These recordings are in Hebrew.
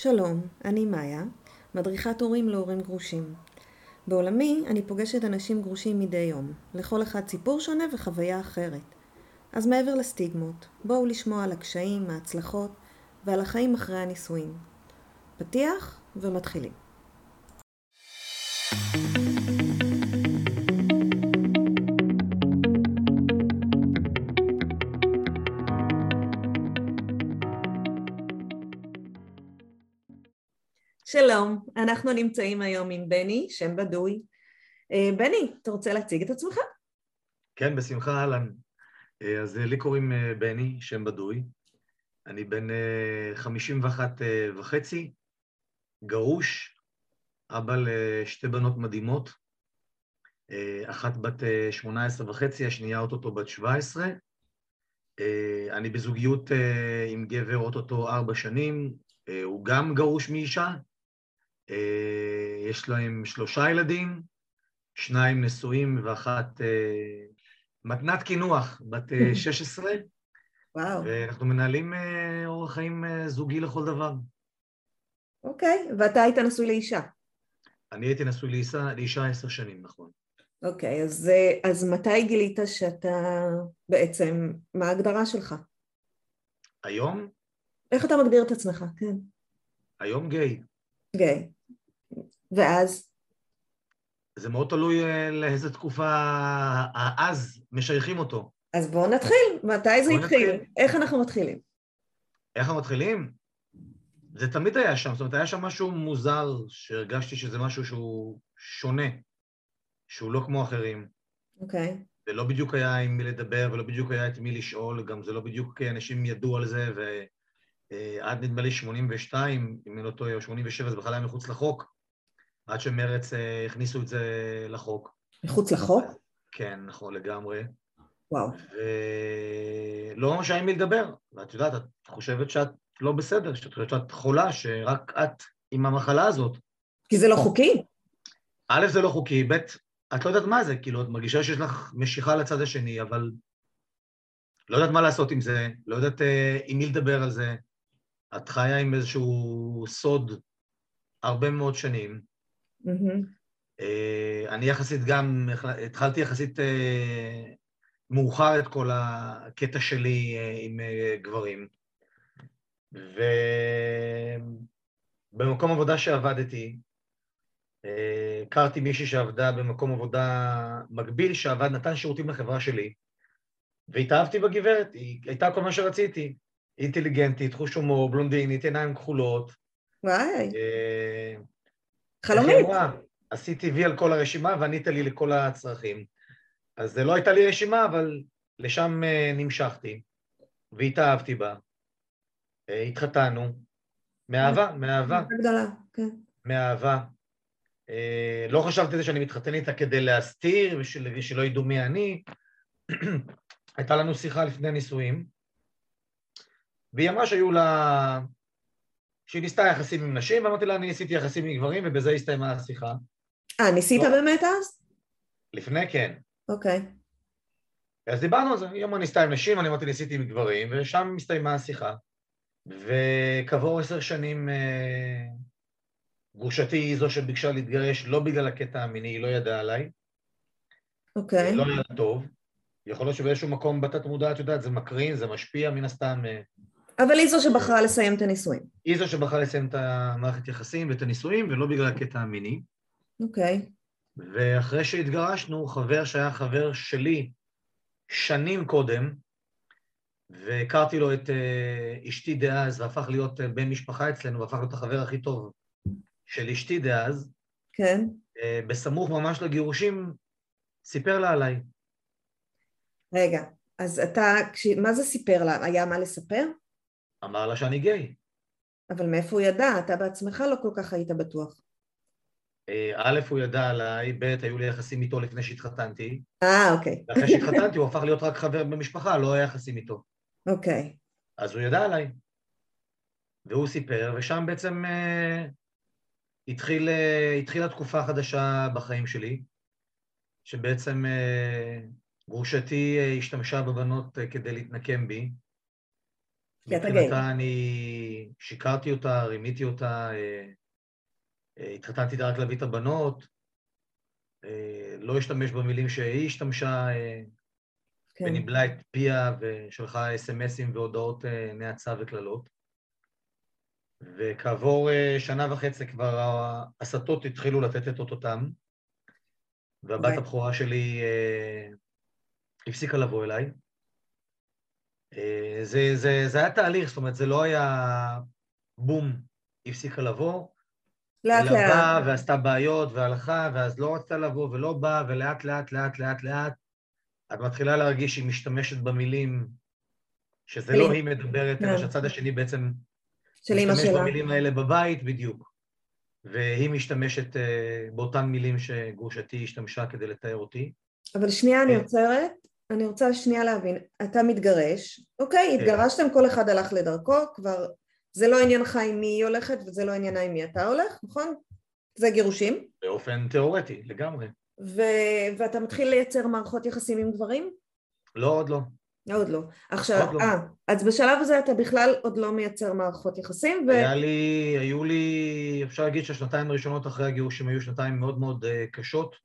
שלום, אני מאיה, מדריכת הורים להורים גרושים. בעולמי אני פוגשת אנשים גרושים מדי יום, לכל אחד סיפור שונה וחוויה אחרת. אז מעבר לסטיגמות, בואו לשמוע על הקשיים, ההצלחות ועל החיים אחרי הנישואים. פתיח ומתחילים. שלום, אנחנו נמצאים היום עם בני, שם בדוי. אה, בני, אתה רוצה להציג את עצמך? כן, בשמחה, אהלן. אה, אז לי קוראים אה, בני, שם בדוי. אני בן 51 וחצי, גרוש, אבא לשתי בנות מדהימות, אחת בת 18 וחצי, השנייה אוטוטו בת 17. אני בזוגיות עם גבר אוטוטו ארבע שנים, הוא גם גרוש מאישה, יש להם שלושה ילדים, שניים נשואים ואחת מתנת קינוח, בת 16. וואו. ואנחנו מנהלים אורח חיים זוגי לכל דבר. אוקיי, ואתה היית נשוי לאישה. אני הייתי נשוי לאישה, לאישה עשר שנים, נכון. אוקיי, אז, אז מתי גילית שאתה בעצם, מה ההגדרה שלך? היום? איך אתה מגדיר את עצמך? כן. היום גיי. גיי. ואז? זה מאוד תלוי אה, לאיזה תקופה אז משייכים אותו. אז בואו נתחיל, מתי זה התחיל? נתחיל. איך אנחנו מתחילים? איך אנחנו מתחילים? זה תמיד היה שם, זאת אומרת, היה שם משהו מוזר, שהרגשתי שזה משהו שהוא שונה, שהוא לא כמו אחרים. אוקיי. Okay. ולא בדיוק היה עם מי לדבר, ולא בדיוק היה את מי לשאול, גם זה לא בדיוק אנשים ידעו על זה, ועד נדמה לי 82, אם אני לא טועה, או 87, זה בכלל היה מחוץ לחוק. עד שמרץ אה, הכניסו את זה לחוק. מחוץ לחוק? כן, נכון, לגמרי. וואו. ולא ממש היה עם מי לדבר. ואת יודעת, את חושבת שאת לא בסדר, שאת חושבת שאת חולה, שרק את עם המחלה הזאת. כי זה לא חוקי. א', זה לא חוקי, ב', את לא יודעת מה זה, כאילו, את מרגישה שיש לך משיכה לצד השני, אבל לא יודעת מה לעשות עם זה, לא יודעת uh, עם מי לדבר על זה. את חיה עם איזשהו סוד הרבה מאוד שנים, אה, אני יחסית גם, התחלתי יחסית אה, מאוחר את כל הקטע שלי אה, עם גברים. ובמקום עבודה שעבדתי, הכרתי מישהי שעבדה במקום עבודה מקביל, שעבד, נתן שירותים לחברה שלי, והתאהבתי בגברת, היא הייתה כל מה שרציתי. אינטליגנטית, חוש הומור, בלונדינית, עיניים כחולות. וואי. חלומית. איך אמרה? עשיתי וי על כל הרשימה וענית לי לכל הצרכים. אז זה לא הייתה לי רשימה, אבל לשם uh, נמשכתי, והתאהבתי בה. Uh, התחתנו, מאהבה, מאהבה. גדולה, כן. מאהבה. Uh, לא חשבתי על זה שאני מתחתן איתה כדי להסתיר ושלא ידעו מי אני. הייתה לנו שיחה לפני נישואים, והיא אמרה שהיו לה שהיא ניסתה יחסים עם נשים, ואמרתי לה, אני ניסיתי יחסים עם גברים, ובזה הסתיימה השיחה. אה, ניסית לא. באמת אז? לפני כן. אוקיי. אז דיברנו על זה, היא אמרה ניסתה עם נשים, אני אמרתי ניסיתי עם גברים, ושם הסתיימה השיחה. וכעבור עשר שנים אה, גרושתי היא זו שביקשה להתגרש לא בגלל הקטע המיני, היא לא ידעה עליי. אוקיי. לא היה טוב. יכול להיות שבאיזשהו מקום בתת מודע, את יודעת, זה מקרין, זה משפיע מן הסתם. אבל היא זו שבחרה לסיים את הנישואים. היא זו שבחרה לסיים את המערכת יחסים ואת הנישואים, ולא בגלל הקטע המיני. אוקיי. Okay. ואחרי שהתגרשנו, חבר שהיה חבר שלי שנים קודם, והכרתי לו את uh, אשתי דאז, והפך להיות uh, בן משפחה אצלנו, והפך להיות החבר הכי טוב של אשתי דאז. כן. Uh, בסמוך ממש לגירושים, סיפר לה עליי. רגע, אז אתה, כש... מה זה סיפר לה? היה מה לספר? אמר לה שאני גיי. אבל מאיפה הוא ידע? אתה בעצמך לא כל כך היית בטוח. אה, א', הוא ידע עליי, ב', היו לי יחסים איתו לפני שהתחתנתי. אה, אוקיי. ואחרי שהתחתנתי הוא הפך להיות רק חבר במשפחה, לא היה יחסים איתו. אוקיי. אז הוא ידע עליי. והוא סיפר, ושם בעצם uh, התחיל, uh, התחילה תקופה חדשה בחיים שלי, שבעצם uh, גרושתי uh, השתמשה בבנות uh, כדי להתנקם בי. כי אתה גיי. אני שיקרתי אותה, רימיתי אותה, התחתנתי איתה רק להביא את הבנות, לא השתמש במילים שהיא השתמשה, כן. וניבלה את פיה ושלחה אס.אם.אסים והודעות נאצה וקללות. וכעבור שנה וחצי כבר ההסתות התחילו לתת את אותותם, והבת הבכורה שלי הפסיקה לבוא אליי. אה, זה, זה, זה היה תהליך, זאת אומרת, זה לא היה בום, הפסיקה לבוא. לאט לאט. אלא באה ועשתה בעיות והלכה, ואז לא רצתה לבוא ולא באה, ולאט לאט לאט לאט לאט את מתחילה להרגיש שהיא משתמשת במילים, שזה לא היא מדברת, אלא כן. שהצד השני בעצם משתמש במילים האלה בבית, בדיוק. והיא משתמשת uh, באותן מילים שגרושתי השתמשה כדי לתאר אותי. אבל שנייה אני אה, עוצרת, אני רוצה שנייה להבין, אתה מתגרש, אוקיי, כן. התגרשתם, כל אחד הלך לדרכו, כבר זה לא עניינך עם מי היא הולכת וזה לא עניינה עם מי אתה הולך, נכון? זה גירושים. באופן תיאורטי, לגמרי. ו- ואתה מתחיל לייצר מערכות יחסים עם גברים? לא, עוד לא. עוד לא. עכשיו, עוד לא. אה, אז בשלב הזה אתה בכלל עוד לא מייצר מערכות יחסים ו... היה לי, היו לי, אפשר להגיד שהשנתיים הראשונות אחרי הגירושים היו שנתיים מאוד מאוד uh, קשות.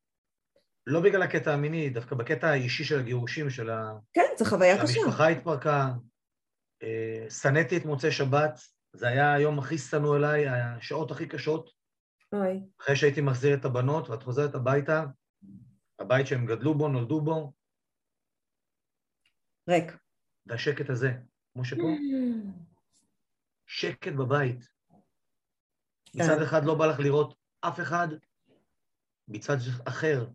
לא בגלל הקטע המיני, דווקא בקטע האישי של הגירושים, של ה... כן, זו חוויה קשה. המשפחה התפרקה, אה, שנאתי את מוצאי שבת, זה היה היום הכי שנוא אליי, השעות הכי קשות. אוי. אחרי שהייתי מחזיר את הבנות, ואת חוזרת הביתה, הבית שהם גדלו בו, נולדו בו. ריק. והשקט הזה, כמו שפה, שקט בבית. מצד כן. אחד לא בא לך לראות אף אחד, מצד אחר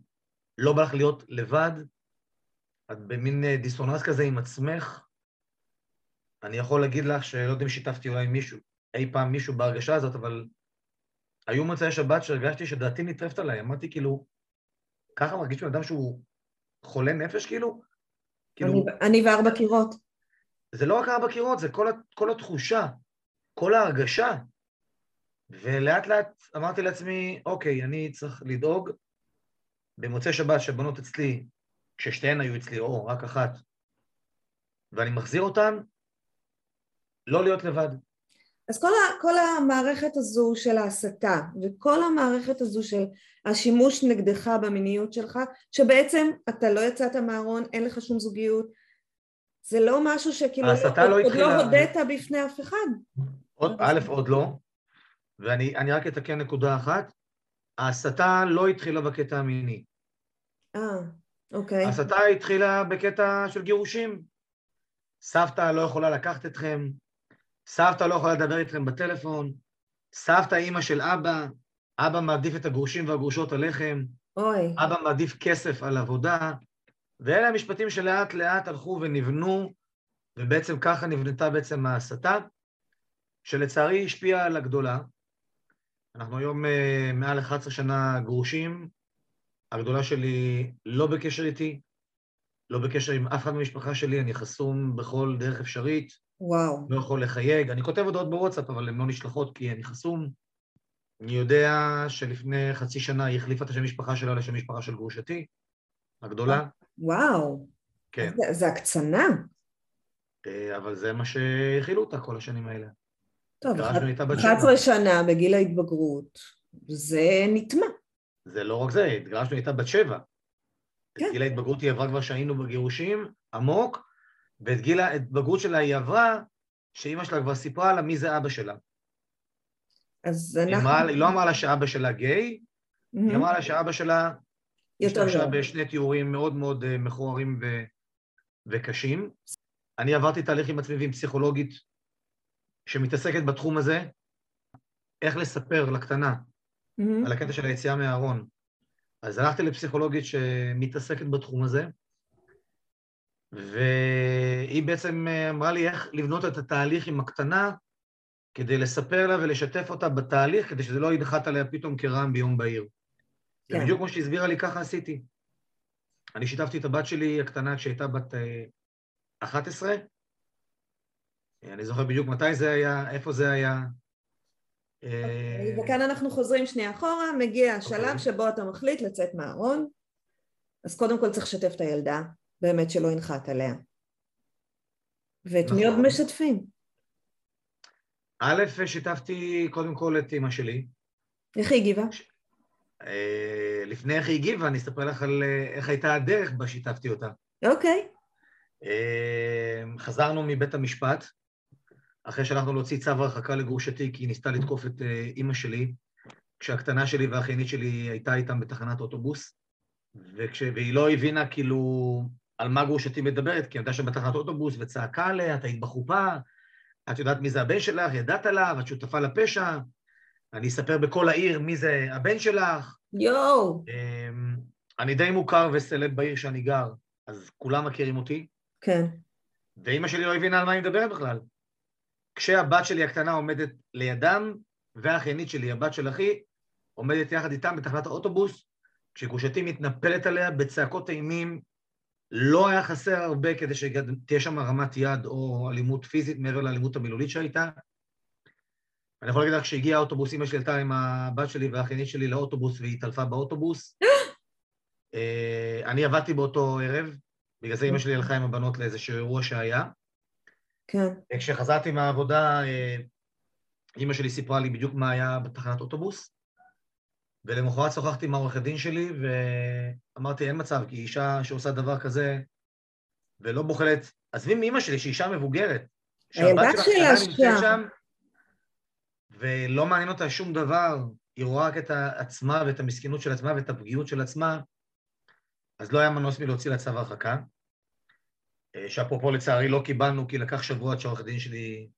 לא בא לך להיות לבד, את במין אה, דיסוננס כזה עם עצמך. אני יכול להגיד לך שלא יודע אם שיתפתי אולי מישהו, אי פעם מישהו בהרגשה הזאת, אבל היו מצאי שבת שהרגשתי שדעתי נטרפת עליי, אמרתי כאילו, ככה מרגיש בן אדם שהוא חולה נפש כאילו? כאילו... אני, אני וארבע קירות. זה לא רק ארבע קירות, זה כל, כל התחושה, כל ההרגשה. ולאט לאט אמרתי לעצמי, אוקיי, אני צריך לדאוג במוצאי שבת שהבנות אצלי, כששתיהן היו אצלי, או רק אחת, ואני מחזיר אותן, לא להיות לבד. אז כל, ה, כל המערכת הזו של ההסתה וכל המערכת הזו של השימוש נגדך במיניות שלך, שבעצם אתה לא יצאת מהארון, אין לך שום זוגיות, זה לא משהו שכאילו לא, לא עוד התחילה... לא הודית בפני אף אחד. עוד, א', עוד לא, ואני רק אתקן נקודה אחת, ההסתה לא התחילה בקטע המיני. אה, אוקיי. ההסתה התחילה בקטע של גירושים. סבתא לא יכולה לקחת אתכם, סבתא לא יכולה לדבר איתכם בטלפון, סבתא אימא של אבא, אבא מעדיף את הגרושים והגרושות עליכם, אוי. אבא מעדיף כסף על עבודה, ואלה המשפטים שלאט לאט הלכו ונבנו, ובעצם ככה נבנתה בעצם ההסתה, שלצערי השפיעה על הגדולה. אנחנו היום uh, מעל 11 שנה גרושים, הגדולה שלי לא בקשר איתי, לא בקשר עם אף אחד במשפחה שלי, אני חסום בכל דרך אפשרית. וואו. לא יכול לחייג. אני כותב הודעות בוואטסאפ, אבל הן לא נשלחות כי אני חסום. אני יודע שלפני חצי שנה היא החליפה את השם משפחה שלה לשם משפחה של גרושתי, הגדולה. וואו. כן. זה, זה הקצנה. אה, אבל זה מה שהכילו אותה כל השנים האלה. טוב, 11 שנה בגיל ההתבגרות, זה נטמע. זה לא רק זה, התגרשנו, הייתה בת שבע. כן. את גיל ההתבגרות היא עברה כבר שהיינו בגירושים, עמוק, ואת גיל ההתבגרות שלה היא עברה, שאימא שלה כבר סיפרה לה מי זה אבא שלה. אז אנחנו... היא, אמרה, היא לא אמרה לה שאבא שלה גיי, mm-hmm. היא אמרה לה שאבא שלה השתמשה בשני תיאורים מאוד מאוד אה, מכוערים ו... וקשים. אני עברתי תהליך עם עצמי ועם פסיכולוגית שמתעסקת בתחום הזה, איך לספר לקטנה mm-hmm. על הקטע של היציאה מהארון. אז הלכתי לפסיכולוגית שמתעסקת בתחום הזה, והיא בעצם אמרה לי איך לבנות את התהליך עם הקטנה, כדי לספר לה ולשתף אותה בתהליך, כדי שזה לא ידחת עליה פתאום כרעם ביום בהיר. כן. ובדיוק כמו שהיא הסבירה לי, ככה עשיתי. אני שיתפתי את הבת שלי הקטנה כשהייתה בת 11. אה, אני זוכר בדיוק מתי זה היה, איפה זה היה, אה, וכאן אנחנו חוזרים שנייה אחורה, מגיע השלב okay. אוקיי. שבו אתה מחליט לצאת מהארון, אז קודם כל צריך לשתף את הילדה, באמת שלא ינחת עליה. ואת נכון. מי עוד משתפים? א', שיתפתי קודם כל את אימא שלי. איך היא הגיבה? אה, לפני איך היא הגיבה, אני אספר לך על אה, איך הייתה הדרך בה שיתפתי אותה. אוקיי. אה, חזרנו מבית המשפט, אחרי שהלכנו להוציא צו הרחקה לגרושתי, כי היא ניסתה לתקוף את אה, אימא שלי, כשהקטנה שלי והאחיינית שלי הייתה איתם בתחנת אוטובוס, וכש... והיא לא הבינה כאילו על מה גרושתי מדברת, כי היא הייתה שם בתחנת אוטובוס וצעקה עליה, את היית בחופה, את יודעת מי זה הבן שלך, ידעת עליו, את שותפה לפשע, אני אספר בכל העיר מי זה הבן שלך. יואו. אמ, אני די מוכר וסלב בעיר שאני גר, אז כולם מכירים אותי, כן. ואימא שלי לא הבינה על מה היא מדברת בכלל. כשהבת שלי הקטנה עומדת לידם, והאחיינית שלי, הבת של אחי, עומדת יחד איתם בתחנת האוטובוס, כשגרושתי מתנפלת עליה בצעקות אימים, לא היה חסר הרבה כדי שתהיה שם רמת יד או אלימות פיזית מעבר לאלימות המילולית שהייתה. אני יכול להגיד לך שהגיע האוטובוס, אמא שלי עלתה עם הבת שלי והאחיינית שלי לאוטובוס והיא התעלפה באוטובוס. אה, אני עבדתי באותו ערב, בגלל זה אמא שלי הלכה עם הבנות לאיזשהו אירוע שהיה. כן. כשחזרתי מהעבודה, אה, אימא שלי סיפרה לי בדיוק מה היה בתחנת אוטובוס, ולמחרת שוחחתי עם העורכת דין שלי, ואמרתי, אין מצב, כי אישה שעושה דבר כזה ולא בוחלת, עזבי מאימא שלי, שהיא אישה מבוגרת, הילדה שלה נמצאת שם. ולא מעניין אותה שום דבר, היא רואה רק את עצמה ואת המסכנות של עצמה ואת הפגיעות של עצמה, אז לא היה מנוס מלהוציא לה צו הרחקה. אה, שאפרופו לצערי לא קיבלנו, כי לקח שבוע עד שהעורך דין שלי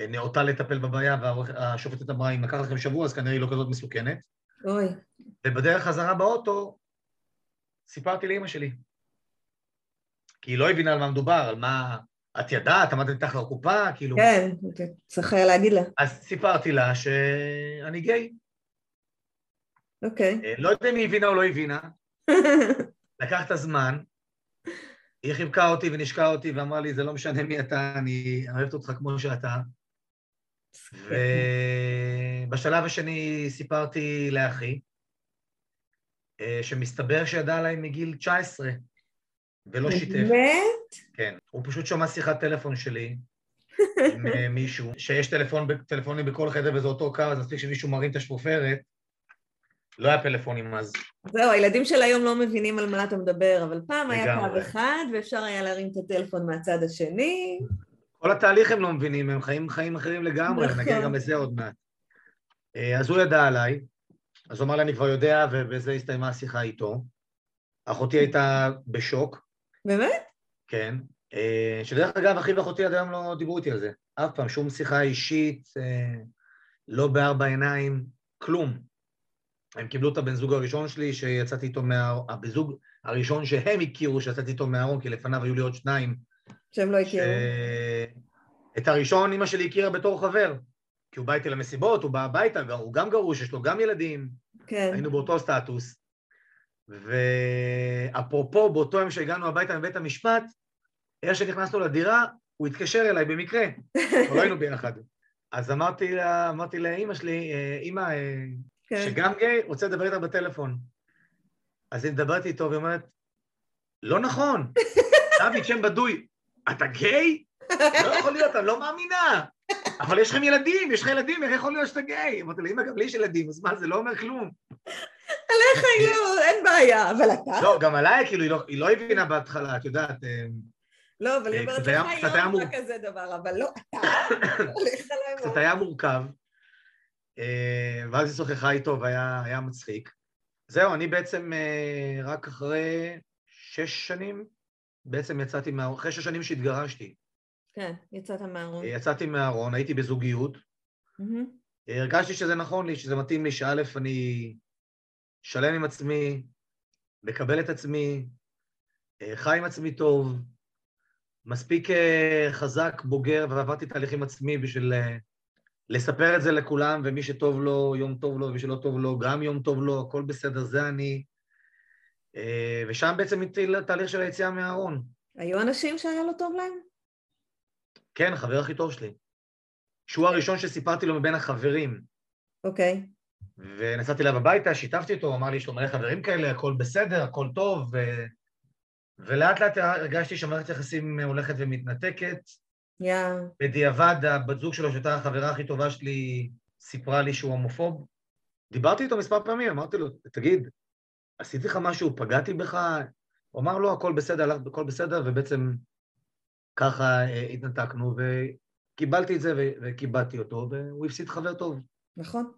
אה, נאותה לטפל בבעיה, והשופטת אמרה, אם לקח לכם שבוע, אז כנראה היא לא כזאת מסוכנת. אוי. ובדרך חזרה באוטו, סיפרתי לאימא שלי. כי היא לא הבינה על מה מדובר, על מה... את ידעת, עמדת מתחת לקופה, כאילו... כן, צריך היה להגיד לה. אז סיפרתי לה שאני גיי. אוקיי. אה, לא יודע אם היא הבינה או לא הבינה, לקח את הזמן, היא חיבקה אותי ונשקה אותי ואמרה לי, זה לא משנה מי אתה, אני אוהבת אותך כמו שאתה. ובשלב השני סיפרתי לאחי, אה, שמסתבר שידע עליי מגיל 19, ולא שיתף. באמת? כן. הוא פשוט שמע שיחת טלפון שלי עם אה, מישהו, שיש טלפון, טלפונים בכל חדר וזה אותו קו, אז מספיק שמישהו מרים את השפופרת. לא היה פלאפונים אז. זהו, הילדים של היום לא מבינים על מה אתה מדבר, אבל פעם היה. קו אחד, ואפשר היה להרים את הטלפון מהצד השני. כל התהליך הם לא מבינים, הם חיים חיים אחרים לגמרי, נכון. נגיע גם לזה עוד מעט. אה, אז הוא ידע עליי, אז הוא אמר לי, אני כבר יודע, ובזה הסתיימה השיחה איתו. אחותי הייתה בשוק, באמת? כן. אה, שדרך אגב, אחי ואחותי עד היום לא דיברו איתי על זה. אף פעם, שום שיחה אישית, אה, לא בארבע עיניים, כלום. הם קיבלו את הבן זוג הראשון שלי, שיצאתי איתו מה... הבן זוג הראשון שהם הכירו, שיצאתי איתו מהארון, כי לפניו היו לי עוד שניים. שהם לא ש... הכירו. את הראשון אימא שלי הכירה בתור חבר, כי הוא בא איתי למסיבות, הוא בא הביתה, הוא גם גרוש, יש לו גם ילדים, כן. היינו באותו סטטוס. ואפרופו, באותו יום שהגענו הביתה מבית המשפט, איך שנכנסנו לדירה, הוא התקשר אליי במקרה, לא היינו ביחד. אז אמרתי, לה, אמרתי לאימא שלי, "אה, אימא, אה, כן. שגם גיי, רוצה לדבר איתה בטלפון. אז היא מדברת איתו והיא אומרת, לא נכון, דוד שם בדוי, אתה גיי? לא יכול להיות, אני לא מאמינה. אבל יש לכם ילדים, יש לך ילדים, איך יכול להיות שאתה גיי? אמרתי לה, אמא, גם לי יש ילדים, אז מה, זה לא אומר כלום. עליך היא לא, אין בעיה, אבל אתה? לא, גם עליי, כאילו, היא לא- לא הבינה בהתחלה, את יודעת. אה, לא, אבל היא אה, אומרת לך, היא לא אמרה כזה דבר, אבל לא, אתה. לא קצת. היה מורכב, ואז היא שוחחה איתו והיה היה מצחיק. זהו, אני בעצם אה, רק אחרי שש שנים, בעצם יצאתי מה... אחרי שש שנים שהתגרשתי. כן, יצאת מהארון. אה, יצאתי מהארון, הייתי בזוגיות. אה, הרגשתי שזה נכון לי, שזה מתאים לי, שא', אני שלם עם עצמי, מקבל את עצמי, אה, חי עם עצמי טוב, מספיק אה, חזק, בוגר, ועברתי תהליכים עצמי בשביל אה, לספר את זה לכולם, ומי שטוב לו, יום טוב לו, ומי שלא טוב לו, גם יום טוב לו, הכל בסדר, זה אני. אה, ושם בעצם התחיל התהליך של היציאה מהארון. היו אנשים שהיה לו טוב להם? כן, החבר הכי טוב שלי. שהוא הראשון שסיפרתי לו מבין החברים. אוקיי. ונסעתי אליו הביתה, שיתפתי אותו, הוא אמר לי, יש לו מלא חברים כאלה, הכל בסדר, הכל טוב, ו... ולאט לאט הרגשתי שמערכת יחסים הולכת ומתנתקת, יא, בדיעבד, הבת זוג שלו, שהייתה החברה הכי טובה שלי, סיפרה לי שהוא הומופוב. דיברתי איתו מספר פעמים, אמרתי לו, תגיד, עשיתי לך משהו, פגעתי בך? הוא אמר, לא, הכל בסדר, הלך הכל בסדר, ובעצם ככה אה, התנתקנו, וקיבלתי את זה ו- וכיבדתי אותו, והוא הפסיד חבר טוב. נכון.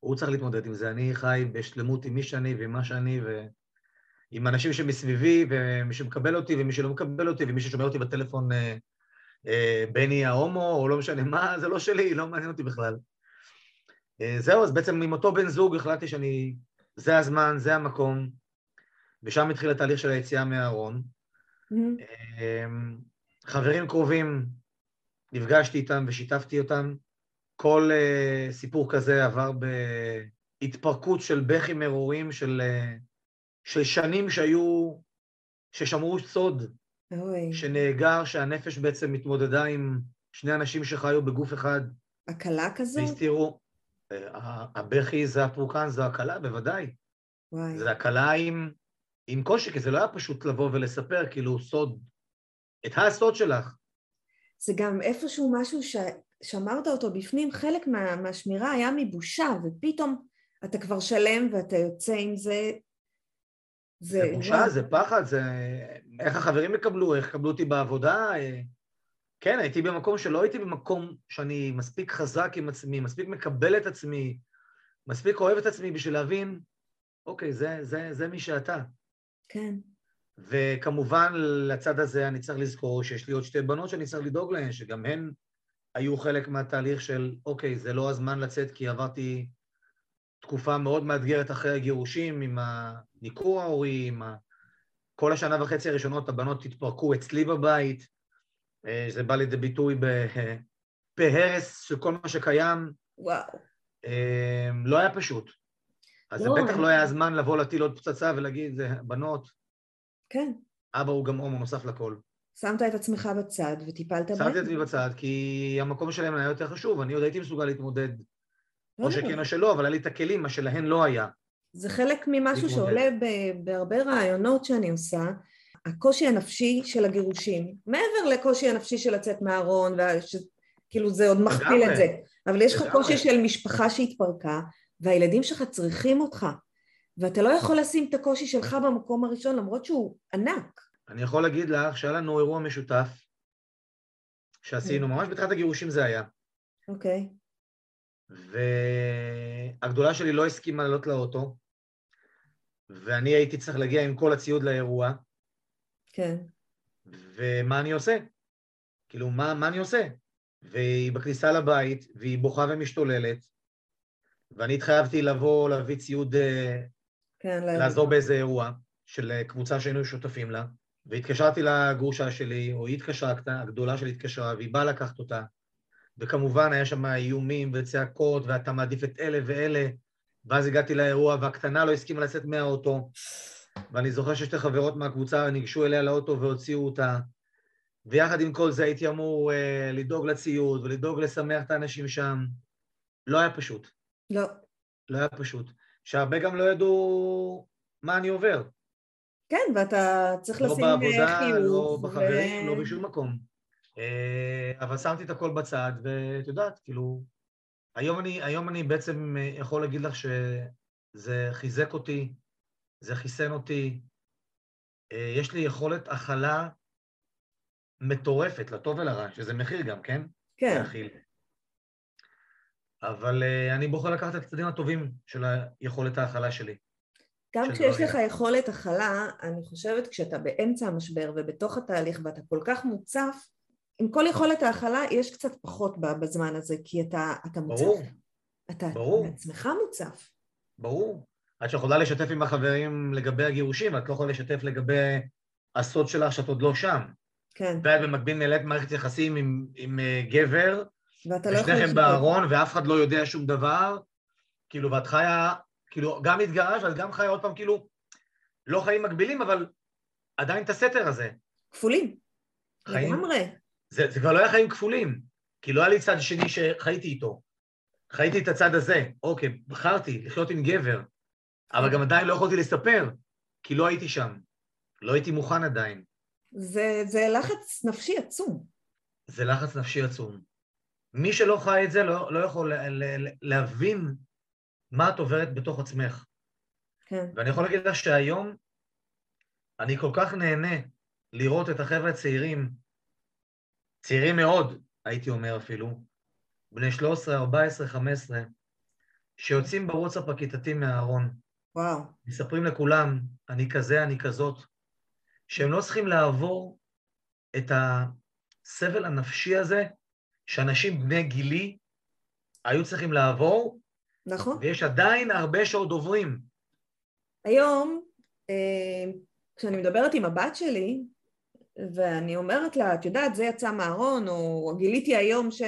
הוא צריך להתמודד עם זה. אני חי בשלמות עם מי שאני ועם מה שאני, ועם אנשים שמסביבי, ומי שמקבל אותי ומי שלא מקבל אותי, ומי ששומע אותי בטלפון, אה, בני ההומו, או לא משנה מה, זה לא שלי, לא מעניין אותי בכלל. אה, זהו, אז בעצם עם אותו בן זוג החלטתי שאני, זה הזמן, זה המקום, ושם התחיל התהליך של היציאה מהארון. מהמם. אמ, חברים קרובים, נפגשתי איתם ושיתפתי אותם. כל uh, סיפור כזה עבר בהתפרקות של בכי מרורים של, uh, של שנים שהיו, ששמרו סוד, אוי, שנאגר, שהנפש בעצם התמודדה עם שני אנשים שחיו בגוף אחד הקלה כזאת? והסתירו. אה, הבכי זה הפורקן, זו הקלה, בוודאי. וואי. זה הקלה עם, עם קושי, כי זה לא היה פשוט לבוא ולספר, כאילו, סוד, את הסוד שלך. זה גם איפשהו משהו ששמרת אותו בפנים, חלק מה, מהשמירה היה מבושה, ופתאום אתה כבר שלם ואתה יוצא עם זה. זה בושה. זה פחד, זה... איך החברים יקבלו, איך יקבלו אותי בעבודה. אה, כן, הייתי במקום שלא הייתי במקום שאני מספיק חזק עם עצמי, מספיק מקבל את עצמי, מספיק אוהב את עצמי בשביל להבין, אוקיי, זה, זה, זה מי שאתה. כן, וכמובן, לצד הזה אני צריך לזכור שיש לי עוד שתי בנות שאני צריך לדאוג להן, שגם הן היו חלק מהתהליך של, אוקיי, זה לא הזמן לצאת כי עברתי תקופה מאוד מאתגרת אחרי הגירושים, עם הניכור ההורי, עם ה... כל השנה וחצי הראשונות הבנות התפרקו אצלי בבית, אה, זה בא לידי ביטוי בהרס של כל מה שקיים, וואו. אה, לא היה פשוט. אז זה לא. בטח לא היה הזמן לבוא להטיל עוד פצצה ולהגיד, "זה, בנות, כן, אבא הוא גם הומו נוסף לכל. שמת את עצמך בצד וטיפלת בהם. שמתי את עצמי בצד, כי המקום שלהם היה יותר חשוב, אני עוד הייתי מסוגל להתמודד, לא או. שכן או שלא, אבל היה לי את הכלים, מה שלהן לא היה. זה חלק ממשהו. שעולה ב- בהרבה רעיונות שאני עושה, הקושי הנפשי של הגירושים, מעבר לקושי הנפשי של לצאת מהארון, וש- כאילו זה עוד מכפיל. את זה, אבל יש לך. קושי של משפחה שהתפרקה, והילדים שלך צריכים אותך, ואתה לא יכול לשים את הקושי שלך במקום הראשון, למרות שהוא ענק. אני יכול להגיד לך שהיה לנו אירוע משותף שעשינו, ממש בתחילת הגירושים זה היה, אוקיי, והגדולה שלי לא הסכימה לעלות לאוטו, ואני הייתי צריך להגיע עם כל הציוד לאירוע, כן, ומה אני עושה? כאילו, מה, מה אני עושה? והיא בכניסה לבית, והיא בוכה ומשתוללת, ואני התחייבתי לבוא, להביא ציוד, אה, כן, לעזור באיזה אירוע של אה, קבוצה שהיינו שותפים לה, והתקשרתי לגרושה שלי, או היא התקשרה, הגדולה שלי התקשרה, והיא באה לקחת אותה, וכמובן היה שם איומים וצעקות, ואתה מעדיף את אלה ואלה, ואז הגעתי לאירוע, והקטנה לא הסכימה לצאת מהאוטו, ואני זוכר ששתי חברות מהקבוצה ניגשו אליה לאוטו והוציאו אותה, ויחד עם כל זה הייתי אמור אה, לדאוג לציוד ולדאוג לשמח את האנשים שם. לא היה פשוט, לא, לא היה פשוט. שהרבה גם לא ידעו מה אני עובר. כן, ואתה צריך לא לשים אה, בעבודה, חיוך. לא בחברים, ו- לא בשום מקום. אה, אבל שמתי את הכל בצד, ואת יודעת, כאילו, היום אני, היום אני בעצם אה, יכול להגיד לך שזה חיזק אותי, זה חיסן אותי, אה, יש לי יכולת הכלה מטורפת, לטוב ולרע, שזה מחיר גם, כן? כן, להכיל. אבל אה, אני בוחר לקחת את הצדדים הטובים של היכולת ההכלה שלי. גם של כשיש. לך יכולת הכלה, אני חושבת כשאתה באמצע המשבר ובתוך התהליך ואתה כל כך מוצף, עם כל יכולת ההכלה יש קצת פחות בזמן הזה, כי אתה, אתה מוצף. ברור, אתה ברור. בעצמך מוצף. ברור. את שיכולה לשתף עם החברים לגבי הגירושים, ואת לא יכולה לשתף לגבי הסוד שלך שאת עוד לא שם. כן, ואת במקביל נהלית מערכת יחסים עם, עם אה, גבר, ואתה לא יכול ושניכם לשתף. בארון, ואף אחד לא יודע שום דבר, כאילו, ואת חיה, כאילו, גם התגרשת, ואת גם חיה עוד פעם, כאילו, לא חיים מקבילים, אבל עדיין את הסתר הזה. כפולים, חיים, לגמרי. זה, זה כבר לא היה חיים כפולים, כי לא היה לי צד שני שחייתי איתו. חייתי את הצד הזה, אוקיי, בחרתי לחיות עם גבר, אבל גם עדיין לא יכולתי לספר, כי לא הייתי שם. לא הייתי מוכן עדיין. זה, זה לחץ נפשי עצום. זה לחץ נפשי עצום. מי שלא חי את זה לא, לא יכול להבין מה את עוברת בתוך עצמך. כן. ואני יכול להגיד לך שהיום אני כל כך נהנה לראות את החבר'ה הצעירים, צעירים מאוד, הייתי אומר אפילו, בני 13, 14, 15, שיוצאים בוואטסאפ הכיתתי מהארון. וואו. מספרים לכולם, אני כזה, אני כזאת, שהם לא צריכים לעבור את הסבל הנפשי הזה שאנשים בני גילי היו צריכים לעבור, נכון. ויש עדיין הרבה שעוד עוברים. היום, אה, כשאני מדברת עם הבת שלי, ואני אומרת לה, את יודעת, זה יצא מהארון, או גיליתי היום ש...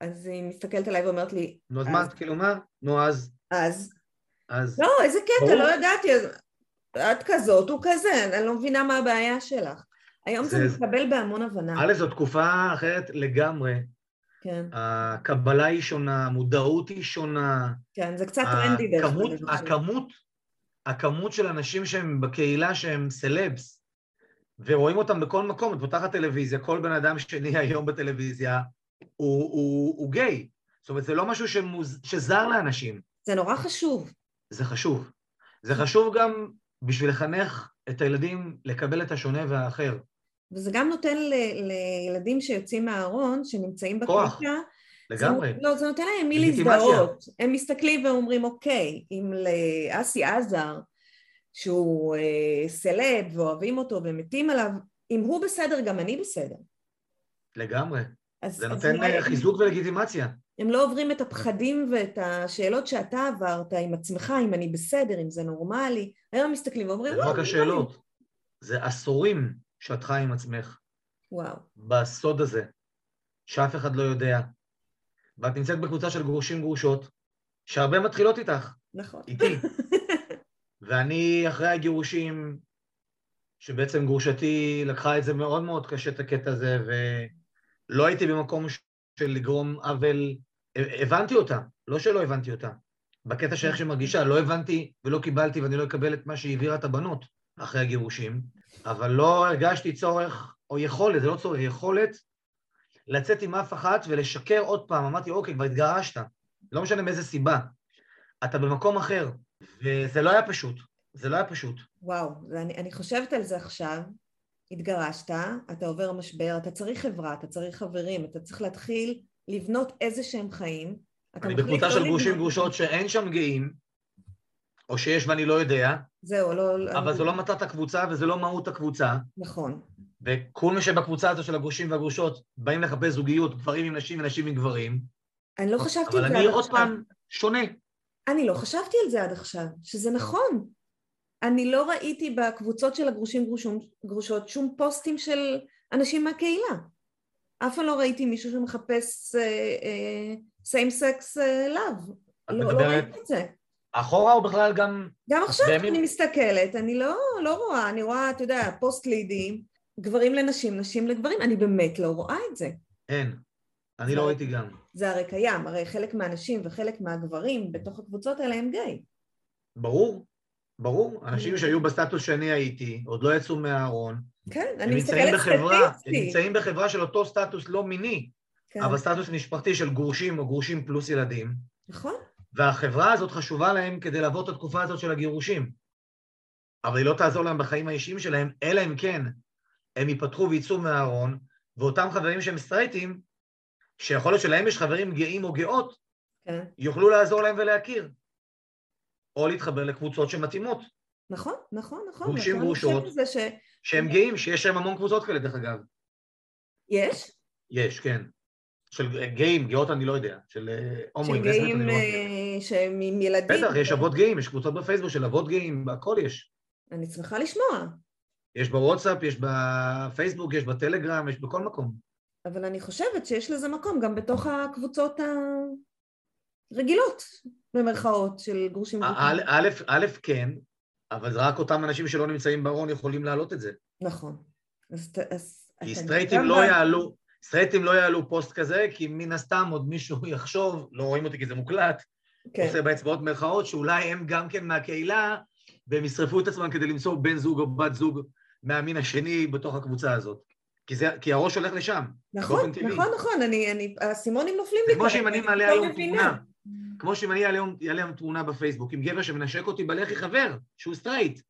אז היא מסתכלת עליי ואומרת לי... נו, אז מה, כאילו מה? נו, אז... אז. אז... לא, איזה קטע, לא ידעתי, את כזאת, הוא כזה, אני לא מבינה מה הבעיה שלך. היום זה, זה מתקבל בהמון הבנה. א', זו תקופה אחרת לגמרי. כן. הקבלה היא שונה, המודעות היא שונה. כן, זה קצת טרנדי אגב. הכמות, הכמות של אנשים שהם בקהילה שהם סלבס, ורואים אותם בכל מקום, את פותחת טלוויזיה, כל בן אדם שני היום בטלוויזיה הוא, הוא, הוא גיי. זאת אומרת, זה לא משהו שמוז... שזר לאנשים. זה נורא חשוב. זה חשוב. זה חשוב גם בשביל לחנך את הילדים לקבל את השונה והאחר. וזה גם נותן ל- לילדים שיוצאים מהארון, שנמצאים כוח, לגמרי. זה, לא, זה נותן להם מי להזדהות. הם מסתכלים ואומרים, אוקיי, אם לאסי עזר, שהוא אה, סלב ואוהבים אותו ומתים עליו, אם הוא בסדר, גם אני בסדר. לגמרי. אז, זה נותן אז חיזוק. ולגיטימציה. הם לא עוברים את הפחדים ואת השאלות שאתה עברת עם עצמך, אם אני בסדר, אם זה נורמלי. היום הם מסתכלים ואומרים, לא, זה לא רק השאלות, זה עשורים שאת חיה עם עצמך. וואו. בסוד הזה, שאף אחד לא יודע. ואת נמצאת בקבוצה של גרושים גרושות, שהרבה מתחילות איתך. נכון. איתי. ואני, אחרי הגירושים, שבעצם גרושתי לקחה את זה מאוד מאוד קשה, את הקטע הזה, ולא הייתי במקום של לגרום עוול, הבנתי אותה, לא שלא הבנתי אותה. בקטע שאיך שהיא מרגישה, לא הבנתי ולא קיבלתי ואני לא אקבל את מה שהיא העבירה את הבנות אחרי הגירושים, אבל לא הרגשתי צורך, או יכולת, זה לא צורך, יכולת לצאת עם אף אחת ולשקר עוד פעם. אמרתי, אוקיי, כבר התגרשת, לא משנה מאיזה סיבה. אתה במקום אחר, וזה לא היה פשוט, זה לא היה פשוט. וואו, אני, אני חושבת על זה עכשיו, התגרשת, אתה עובר משבר, אתה צריך חברה, אתה צריך חברים, אתה צריך להתחיל לבנות איזה שהם חיים. אני בקבוצה של גרושים גרושות שאין שם גאים, או שיש ואני לא יודע. זהו, לא... אבל זו לא מטרת הקבוצה וזה לא מהות הקבוצה. נכון. וכל מי שבקבוצה הזו של הגרושים והגרושות באים לחפש זוגיות, גברים עם נשים ונשים עם גברים. אני לא חשבתי על זה. אבל אני עוד פעם שונה. אני לא חשבתי על זה עד עכשיו, שזה נכון. אני לא ראיתי בקבוצות של הגרושים גרושים, גרושות שום פוסטים של אנשים מהקהילה. אף פעם לא ראיתי מישהו שמחפש same sex love. לא, לא ראיתי את זה. אחורה או בכלל גם... גם עכשיו בימים... אני מסתכלת, אני לא, לא רואה, אני רואה, אתה יודע, פוסט לידים, גברים לנשים, נשים לגברים, אני באמת לא רואה את זה. אין, אני לא ראיתי גם. זה הרי קיים, הרי חלק מהנשים וחלק מהגברים בתוך הקבוצות האלה הם גיי. ברור, ברור. אנשים שהיו בסטטוס שאני הייתי, עוד לא יצאו מהארון. כן, אני מסתכלת סטטיסטית. הם נמצאים בחברה של אותו סטטוס לא מיני, כן. אבל סטטוס משפחתי של גרושים או גרושים פלוס ילדים. נכון. והחברה הזאת חשובה להם כדי לעבור את התקופה הזאת של הגירושים. אבל היא לא תעזור להם בחיים האישיים שלהם, אלא אם כן הם ייפתחו ויצאו מהארון, ואותם חברים שהם סטרייטים, שיכול להיות שלהם יש חברים גאים או גאות, כן. יוכלו לעזור להם ולהכיר. או להתחבר לקבוצות שמתאימות. נכון, נכון, נכון. גרושים גרושות, ש... שהם גאים, שיש להם המון קבוצות כאלה, דרך אגב. יש? יש, כן. של גאים, גאות אני לא יודע, של אה, הומואים, של גאים לא אה, שהם עם ילדים. בטח, יש אבות גאים, יש קבוצות בפייסבוק של אבות גאים, הכל יש. אני שמחה לשמוע. יש בוואטסאפ, יש בפייסבוק, יש בטלגרם, יש בכל מקום. אבל אני חושבת שיש לזה מקום גם בתוך הקבוצות הרגילות, במרכאות, של גרושים. א', כן, אבל זה רק אותם אנשים שלא נמצאים בארון יכולים להעלות את זה. נכון. אז, אז כי סטרייטים לא יעלו, סטרייטים לא יעלו פוסט כזה, כי מן הסתם עוד מישהו יחשוב, לא רואים אותי כי זה מוקלט, כן. עושה באצבעות מירכאות, שאולי הם גם כן מהקהילה, והם ישרפו את עצמם כדי למצוא בן זוג או בת זוג מהמין השני בתוך הקבוצה הזאת. כי, זה, כי הראש הולך לשם. נכון. נכון, נכון, אני, אני, האסימונים נופלים לי כמו שאם אני אני מעלה היום. תמונה, כמו שאם אני אעלה היום- תמונה בפייסבוק עם גבר שמנשק אותי בלחי חבר, שהוא סטרייט.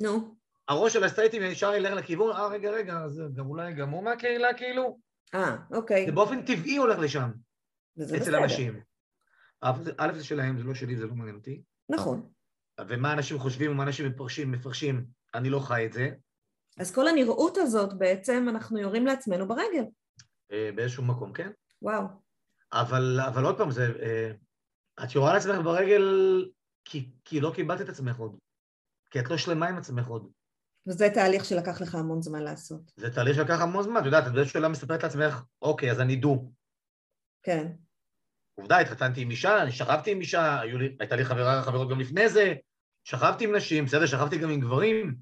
נו, הראש של הסטרייטים ישר ילך לכיוון, אה רגע רגע, אז גם אולי גם הוא מהקהילה כאילו? אה, אוקיי. זה באופן טבעי הולך לשם, אצל. אנשים. א' זה שלהם, זה לא שלי, זה לא מעניין אותי. נכון. ומה אנשים חושבים ומה אנשים מפרשים, מפרשים, אני לא חי את זה. אז כל הנראות הזאת בעצם אנחנו יורים לעצמנו ברגל. אה, באיזשהו מקום, כן? וואו. אבל, אבל עוד פעם, זה, אה, את יורה לעצמך ברגל כי, כי לא קיבלת את עצמך עוד. כי את לא שלמה עם עצמך עוד. וזה תהליך שלקח לך המון זמן לעשות. זה תהליך שלקח המון זמן, את יודעת, את באיזשהו שלב מספרת לעצמך, אוקיי, אז אני דו. כן. עובדה, התחתנתי עם אישה, אני שכבתי עם אישה, לי, הייתה לי חברה, חברות גם לפני זה, שכבתי עם נשים, בסדר, שכבתי גם עם גברים,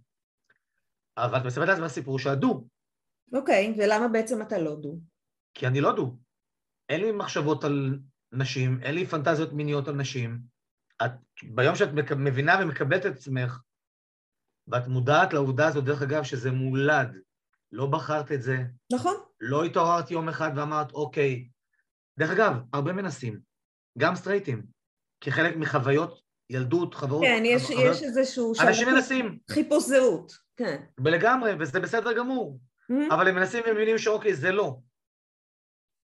אבל את מספרת לעצמך סיפור שאת דו, אוקיי, ולמה בעצם אתה לא דו? כי אני לא דו. אין לי מחשבות על נשים, אין לי פנטזיות מיניות על נשים. את, ביום שאת מבינה ומקבלת את עצמך, ואת מודעת לעובדה הזאת, דרך אגב, שזה מולד, לא בחרת את זה, נכון. לא התעוררת יום אחד ואמרת, אוקיי. דרך אגב, הרבה מנסים, גם סטרייטים, כחלק מחוויות ילדות, חברות... כן, יש, חוויות- יש איזשהו אנשים מנסים, חיפוש זהות. כן. לגמרי, וזה בסדר גמור. Mhm. אבל הם מנסים ומבינים שאוקיי, זה לא.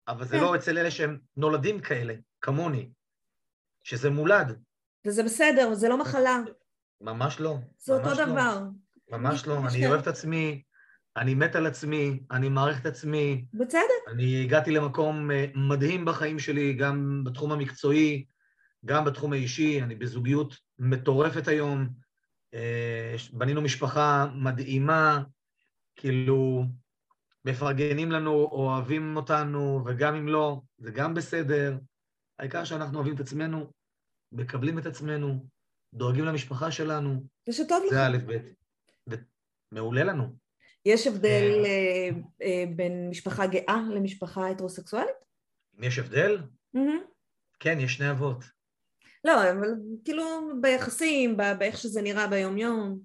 אבל זה כן. לא אצל אלה שהם נולדים כאלה, כמוני, שזה מולד. וזה בסדר, זה לא מחלה. ממש לא. זה אותו לא. דבר. ממש לא. אני לא. אוהב את עצמי, אני מת על עצמי, אני מעריך את עצמי. בסדר. אני הגעתי למקום אה, מדהים בחיים שלי, גם בתחום המקצועי, גם בתחום האישי. אני בזוגיות מטורפת היום. אה, בנינו משפחה מדהימה, כאילו, מפרגנים לנו, אוהבים אותנו, וגם אם לא, זה גם בסדר. העיקר שאנחנו אוהבים את עצמנו, מקבלים את עצמנו, דואגים למשפחה שלנו, ושטוב לך. זה א' ב', ומעולה לנו. יש הבדל אה. אה, בין משפחה גאה למשפחה הטרוסקסואלית? אם יש הבדל. כן, יש שני אבות. לא, אבל כאילו ביחסים, באיך שזה נראה ביום-יום,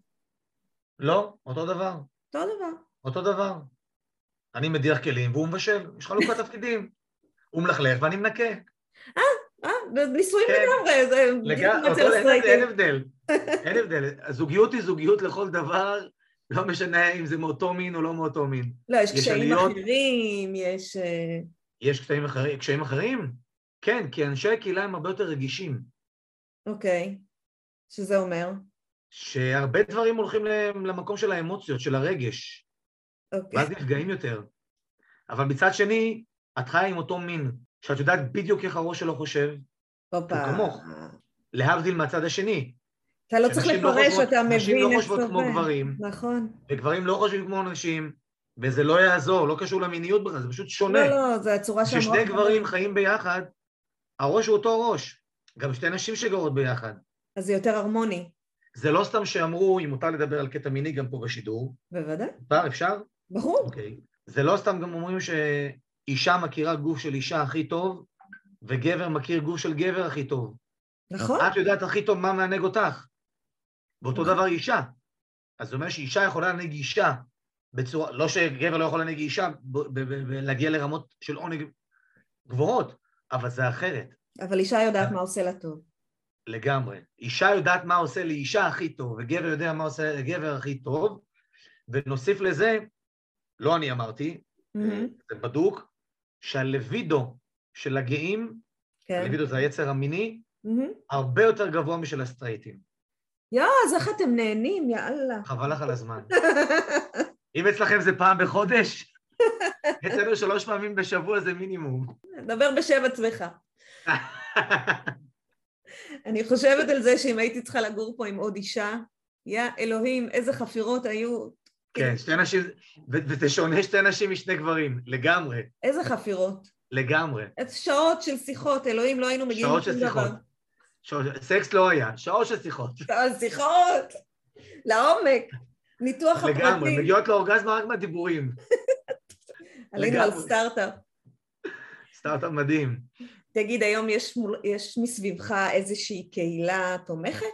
לא, אותו דבר, אותו דבר. אותו דבר. אני מדיח כלים והוא מבשל, יש חלוקת תפקידים. הוא מלכלך ואני מנקה. אה, נישואים כן. לגמרי, זה לגמרי, אין. הבדל. אין הבדל. הזוגיות היא זוגיות לכל דבר, לא משנה אם זה מאותו מין או לא מאותו מין. לא, יש קשיים. אחרים, יש... אה, יש? קשיים אחרים? כן, כי אנשי הקהילה הם הרבה יותר רגישים. אוקיי, שזה אומר? שהרבה דברים הולכים למקום של האמוציות, של הרגש, אוקיי. ואז נפגעים יותר. אבל מצד שני, את חיה עם אותו מין, שאת יודעת בדיוק איך הראש שלו חושב, הופה. כמוך. להבדיל מהצד השני. אתה לא צריך לא לפרש, חושבות- אתה נשים מבין לא איך חושבות זה כמו עובד. גברים, נכון. וגברים לא חושבים כמו נשים, וזה לא יעזור, לא קשור למיניות בכלל, זה פשוט שונה. לא, לא, זה הצורה שהמוח... כששני גברים חיים ביחד, הראש הוא אותו ראש. גם שתי נשים שגרות ביחד. אז זה יותר הרמוני. זה לא סתם שאמרו, אם מותר לדבר על קטע מיני גם פה בשידור, בוודאי, מותר, אפשר? ברור. אוקיי. זה לא סתם גם אומרים שאישה מכירה גוף של אישה הכי טוב, וגבר מכיר גוף של גבר הכי טוב. נכון. את יודעת הכי טוב מה מענג אותך. ואותו נכון. דבר אישה. אז זה אומר שאישה יכולה להנהיג אישה בצורה, לא שגבר לא יכול להנהיג אישה ב- ב- ב- ולהגיע לרמות של עונג גבוהות, אבל זה אחרת, אבל אישה יודעת מה עושה לה טוב. לגמרי. אישה יודעת מה עושה לאישה הכי טוב, וגבר יודע מה עושה לגבר הכי טוב, ונוסיף לזה, לא אני אמרתי, מהמם, זה בדוק, שהלבידו של הגאים, כן. הלבידו זה היצר המיני. הרבה יותר גבוה משל הסטרייטים. יואו, אז איך אתם נהנים, יאללה. חבל לך על הזמן. אם אצלכם זה פעם בחודש, אצלנו שלוש פעמים בשבוע זה מינימום. דבר בשם עצמך. אני חושבת על זה שאם הייתי צריכה לגור פה עם עוד אישה, יא אלוהים, איזה חפירות היו. כן, שתי נשים, ו- וזה שונה שתי נשים משני גברים, לגמרי, איזה חפירות. לגמרי. שעות של שיחות, אלוהים, לא היינו מגיעים שעות של לשום שיחות. דבר. שעות- סקס לא היה, שעות של שיחות. שעות שיחות, לעומק, ניתוח לגמרי, הפרטי. מגיעות לאורגזמה רק מהדיבורים. עלינו על לגמרי. סטארט-אפ. סטארט-אפ מדהים. תגיד, היום יש, מול, יש מסביבך איזושהי קהילה תומכת?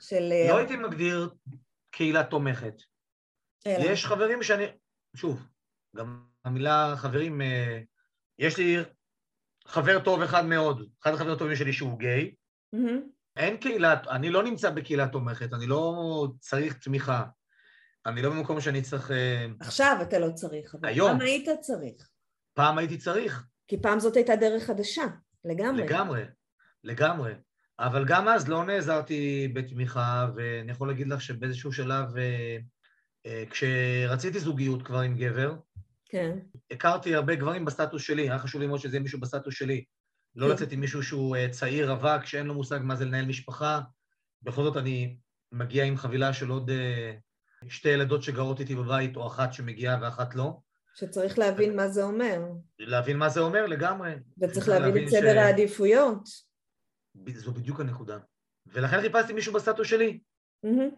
של... אה, לא הייתי מגדיר קהילה תומכת. אלא- יש חברים שאני, שוב, גם המילה חברים, אה, יש לי חבר טוב אחד מאוד, אחד החברים הטובים שלי שהוא גיי. מהמם. אין קהילה, אני לא נמצא בקהילה תומכת, אני לא צריך תמיכה. אני לא במקום שאני צריך... אה, עכשיו אתה לא צריך, אבל היום. פעם היית צריך. פעם הייתי צריך, כי פעם זאת הייתה דרך חדשה, לגמרי. לגמרי, לגמרי. אבל גם אז לא נעזרתי בתמיכה, ואני יכול להגיד לך שבאיזשהו שלב, אה, אה, כשרציתי זוגיות כבר עם גבר, כן, הכרתי הרבה גברים בסטטוס שלי, היה חשוב לי מאוד שזה יהיה מישהו בסטטוס שלי. לא כן. לצאת עם מישהו שהוא אה, צעיר, רווק, שאין לו מושג מה זה לנהל משפחה. בכל זאת אני מגיע עם חבילה של עוד שתי ילדות שגרות איתי בבית, או אחת שמגיעה ואחת לא. שצריך להבין מה זה אומר, להבין מה זה אומר לגמרי. וצריך צריך להבין את ש- סדר העדיפויות. ב- זו בדיוק הנקודה. ולכן חיפשתי מישהו בסטטוס שלי, מהמם.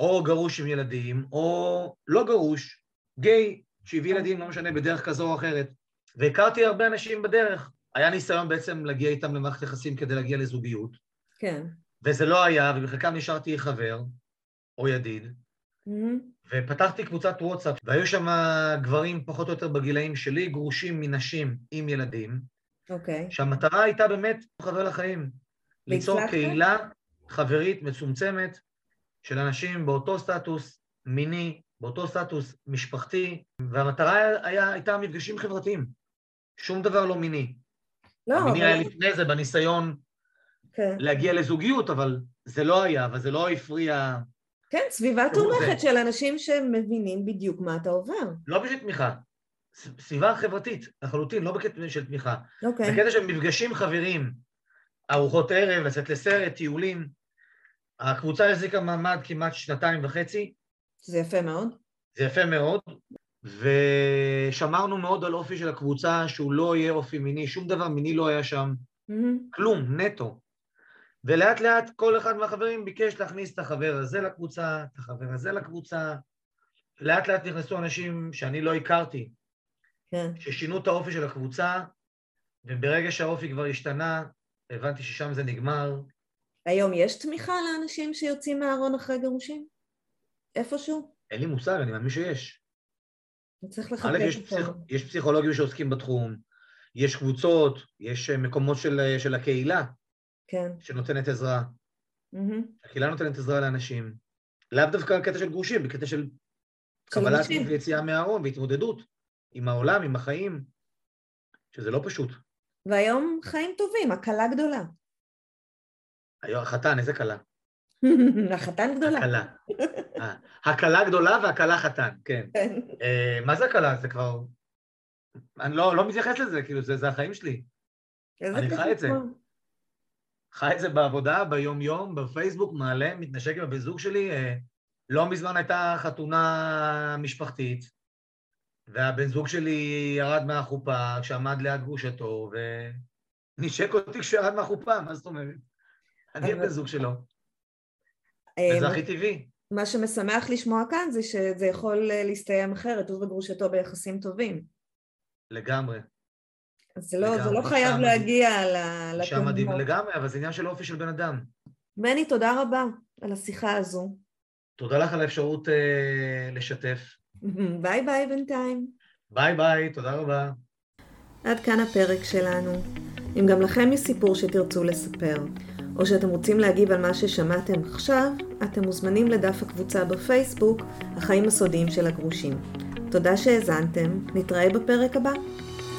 או גרוש עם ילדים, או לא גרוש, גיי, שהביא ילדים, לא משנה, בדרך כזו או אחרת. והכרתי הרבה אנשים בדרך. היה ניסיון בעצם להגיע איתם למערכת יחסים כדי להגיע לזוגיות, כן. וזה לא היה, ובחלקם נשארתי חבר, או ידיד, מהמם. ופתחתי קבוצת וואטסאפ, והיו שם גברים פחות או יותר בגילאים שלי, גרושים מנשים עם ילדים, אוקיי. שהמטרה הייתה באמת חבר לחיים. ליצור? קהילה חברית מצומצמת של אנשים באותו סטטוס מיני, באותו סטטוס משפחתי, והמטרה היה, הייתה מפגשים חברתיים. שום דבר לא מיני. לא, המיני אבל... היה לפני זה בניסיון כן. להגיע לזוגיות, אבל זה לא היה, אבל זה לא הפריע, כן, סביבה תומכת של אנשים שמבינים בדיוק מה אתה עובר. לא בשביל תמיכה, סביבה חברתית, לחלוטין, לא בקטע של תמיכה. אוקיי. בקטע של מפגשים חברים, ארוחות ערב, לצאת לסרט, טיולים. הקבוצה החזיקה מעמד כמעט שנתיים וחצי, זה יפה מאוד. זה יפה מאוד, ושמרנו מאוד על אופי של הקבוצה, שהוא לא יהיה אופי מיני, שום דבר מיני לא היה שם, מהמם. כלום, נטו. ולאט לאט כל אחד מהחברים ביקש להכניס את החבר הזה לקבוצה, את החבר הזה לקבוצה. לאט לאט נכנסו אנשים שאני לא הכרתי, כן. ששינו את האופי של הקבוצה, וברגע שהאופי כבר השתנה, הבנתי ששם זה נגמר. היום יש תמיכה לאנשים שיוצאים מהארון אחרי גירושים? איפשהו? אין לי מושג, אני מאמין שיש. צריך לחפש יש, אותו. פסיכ... יש פסיכולוגים שעוסקים בתחום, יש קבוצות, יש אה, מקומות של, אה, של הקהילה כן. שנותנת עזרה. מהמם. הקהילה נותנת עזרה לאנשים. לאו דווקא בקטע של גרושים, בקטע של קבלת נשים. ויציאה מהארון והתמודדות עם העולם, עם החיים, שזה לא פשוט. והיום חיים טובים, הקלה גדולה. היום החתן, איזה כלה? החתן גדולה. הכלה. אה, הכלה גדולה והכלה חתן, כן. אה, מה זה הכלה? זה כבר... אני לא, לא מתייחס לזה, כאילו, זה, זה החיים שלי. אני חי את זה. חי את זה בעבודה, ביום-יום, בפייסבוק, מעלה, מתנשק עם הבן זוג שלי. אה, לא מזמן הייתה חתונה משפחתית, והבן זוג שלי ירד מהחופה כשעמד ליד גרושתו, ונשק אותי כשהוא ירד מהחופה, מה זאת אומרת? אני אבל- הבן זוג שלו, אה, וזה הכי טבעי. מה שמשמח לשמוע כאן זה שזה יכול אה, להסתיים אחרת, הוא וגרושתו ביחסים טובים. לגמרי. אז זה לא, זה לא חייב מדהים- להגיע ל- אישה מדהים. לגמרי, אבל זה עניין של אופי של בן אדם. מני, תודה רבה על השיחה הזו. תודה לך על האפשרות אה, לשתף. ביי ביי בינתיים. ביי ביי, תודה רבה. עד כאן הפרק שלנו. אם גם לכם יש סיפור שתרצו לספר, או שאתם רוצים להגיב על מה ששמעתם עכשיו, אתם מוזמנים לדף הקבוצה בפייסבוק, החיים הסודיים של הגרושים. תודה שהאזנתם, נתראה בפרק הבא.